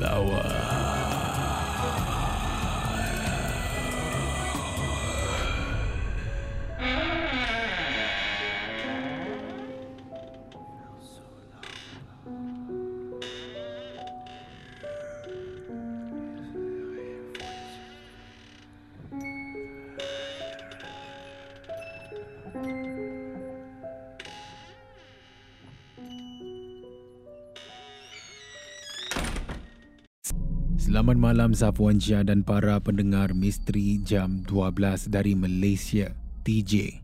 lawan. Selamat malam Safwan Syah dan para pendengar Misteri Jam 12 dari Malaysia, TJ.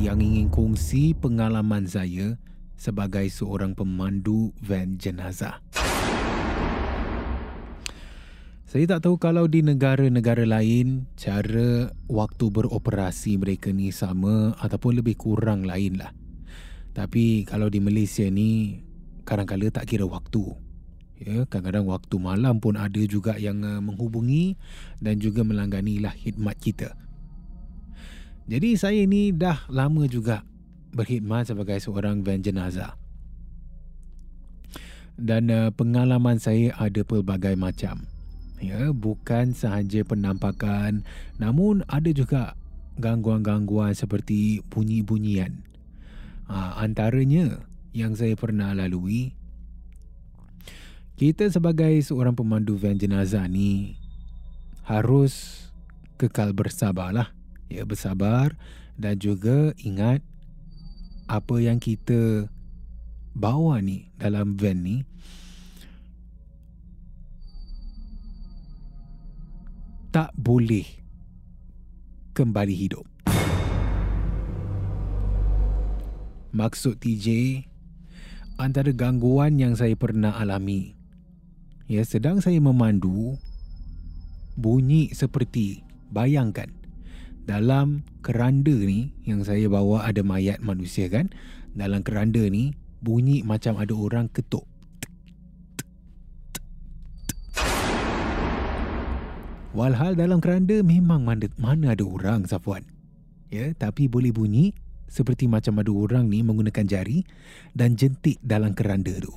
Yang ingin kongsi pengalaman saya sebagai seorang pemandu van jenazah. Saya tak tahu kalau di negara-negara lain cara waktu beroperasi mereka ni sama ataupun lebih kurang lain lah. Tapi kalau di Malaysia ni kadang-kadang tak kira waktu. Ya, kadang-kadang waktu malam pun ada juga yang uh, menghubungi dan juga melanggani lah khidmat kita. Jadi saya ni dah lama juga berkhidmat sebagai seorang van jenazah. Dan uh, pengalaman saya ada pelbagai macam. Ya, bukan sahaja penampakan, namun ada juga gangguan-gangguan seperti bunyi-bunyian. Ha, antaranya yang saya pernah lalui kita sebagai seorang pemandu van jenazah ni harus kekal bersabarlah. Ya, bersabar dan juga ingat apa yang kita bawa ni dalam van ni tak boleh kembali hidup. Maksud TJ, antara gangguan yang saya pernah alami Ya, sedang saya memandu, bunyi seperti bayangkan dalam keranda ni yang saya bawa ada mayat manusia kan. Dalam keranda ni bunyi macam ada orang ketuk. Walhal dalam keranda memang mana, mana ada orang Safwan. Ya, tapi boleh bunyi seperti macam ada orang ni menggunakan jari dan jentik dalam keranda tu.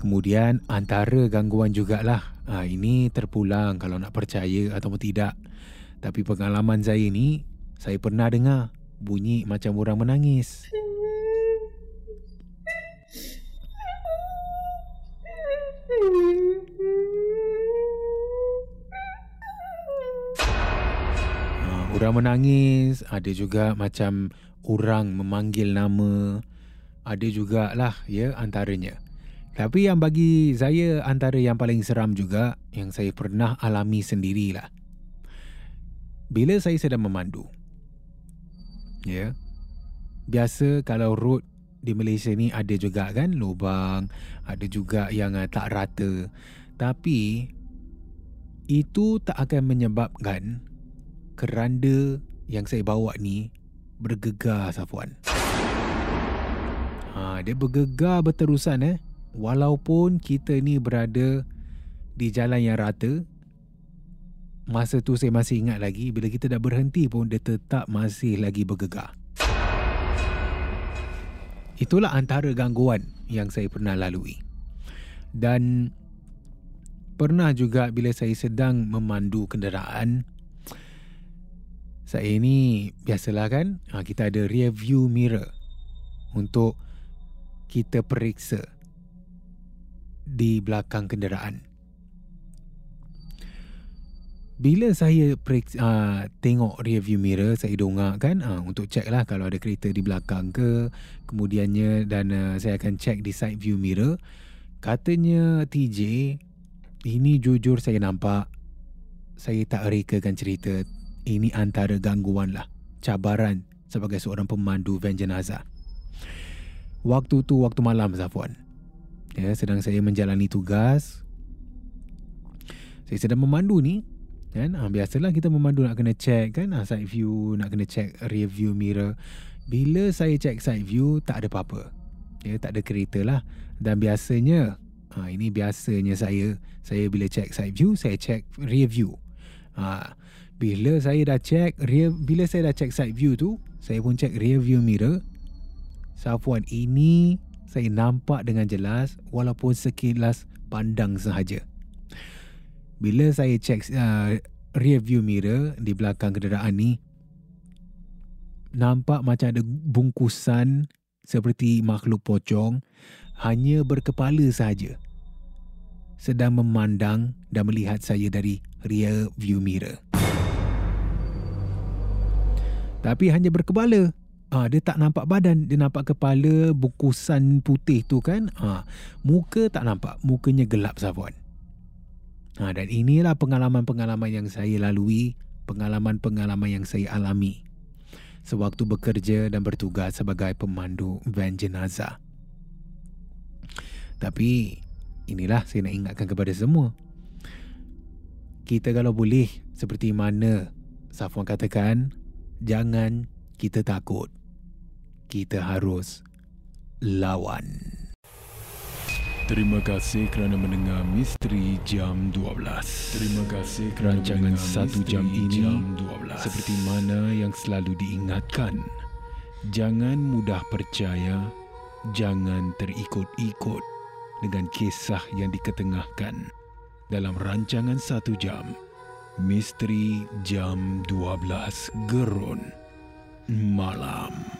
Kemudian antara gangguan jugalah. Ha, ini terpulang kalau nak percaya ataupun tidak. Tapi pengalaman saya ni, saya pernah dengar bunyi macam orang menangis. Ha, orang menangis, ada juga macam orang memanggil nama. Ada jugalah ya antaranya. Tapi yang bagi saya antara yang paling seram juga yang saya pernah alami sendirilah. Bila saya sedang memandu. Ya. Biasa kalau road di Malaysia ni ada juga kan lubang, ada juga yang uh, tak rata. Tapi itu tak akan menyebabkan keranda yang saya bawa ni bergegar Safwan. Ha, dia bergegar berterusan eh. Walaupun kita ni berada di jalan yang rata, masa tu saya masih ingat lagi bila kita dah berhenti pun dia tetap masih lagi bergegar. Itulah antara gangguan yang saya pernah lalui. Dan pernah juga bila saya sedang memandu kenderaan, saya ini biasalah kan, ha, kita ada rear view mirror untuk kita periksa di belakang kenderaan. Bila saya periksa, uh, tengok rear view mirror, saya dongak kan uh, untuk check lah kalau ada kereta di belakang ke. Kemudiannya dan uh, saya akan check di side view mirror. Katanya TJ, ini jujur saya nampak. Saya tak rekakan cerita. Ini antara gangguan lah. Cabaran sebagai seorang pemandu van jenazah. Waktu tu waktu malam Zafwan. Ya, sedang saya menjalani tugas. Saya sedang memandu ni kan? Ha, biasalah kita memandu nak kena check kan? Ha, side view nak kena check rear view mirror. Bila saya check side view tak ada apa-apa. Ya tak ada kereta lah. Dan biasanya ha, ini biasanya saya saya bila check side view saya check rear view. Ha, bila saya dah check rear bila saya dah check side view tu saya pun check rear view mirror. Safwan ini saya nampak dengan jelas walaupun sekilas pandang sahaja bila saya cek uh, rear view mirror di belakang kenderaan ni nampak macam ada bungkusan seperti makhluk pocong hanya berkepala sahaja sedang memandang dan melihat saya dari rear view mirror. Tapi hanya berkepala. Ah, dia tak nampak badan, dia nampak kepala bungkusan putih tu kan. Ah, muka tak nampak, mukanya gelap Safwan. Ha, dan inilah pengalaman-pengalaman yang saya lalui, pengalaman-pengalaman yang saya alami sewaktu bekerja dan bertugas sebagai pemandu van jenazah. Tapi inilah saya nak ingatkan kepada semua. Kita kalau boleh seperti mana Safwan katakan, jangan kita takut. Kita harus lawan. Terima kasih kerana mendengar Misteri Jam 12. Terima kasih kerana rancangan satu jam ini jam 12. seperti mana yang selalu diingatkan. Jangan mudah percaya, jangan terikut-ikut dengan kisah yang diketengahkan dalam rancangan satu jam. Misteri Jam 12 Gerun Malam.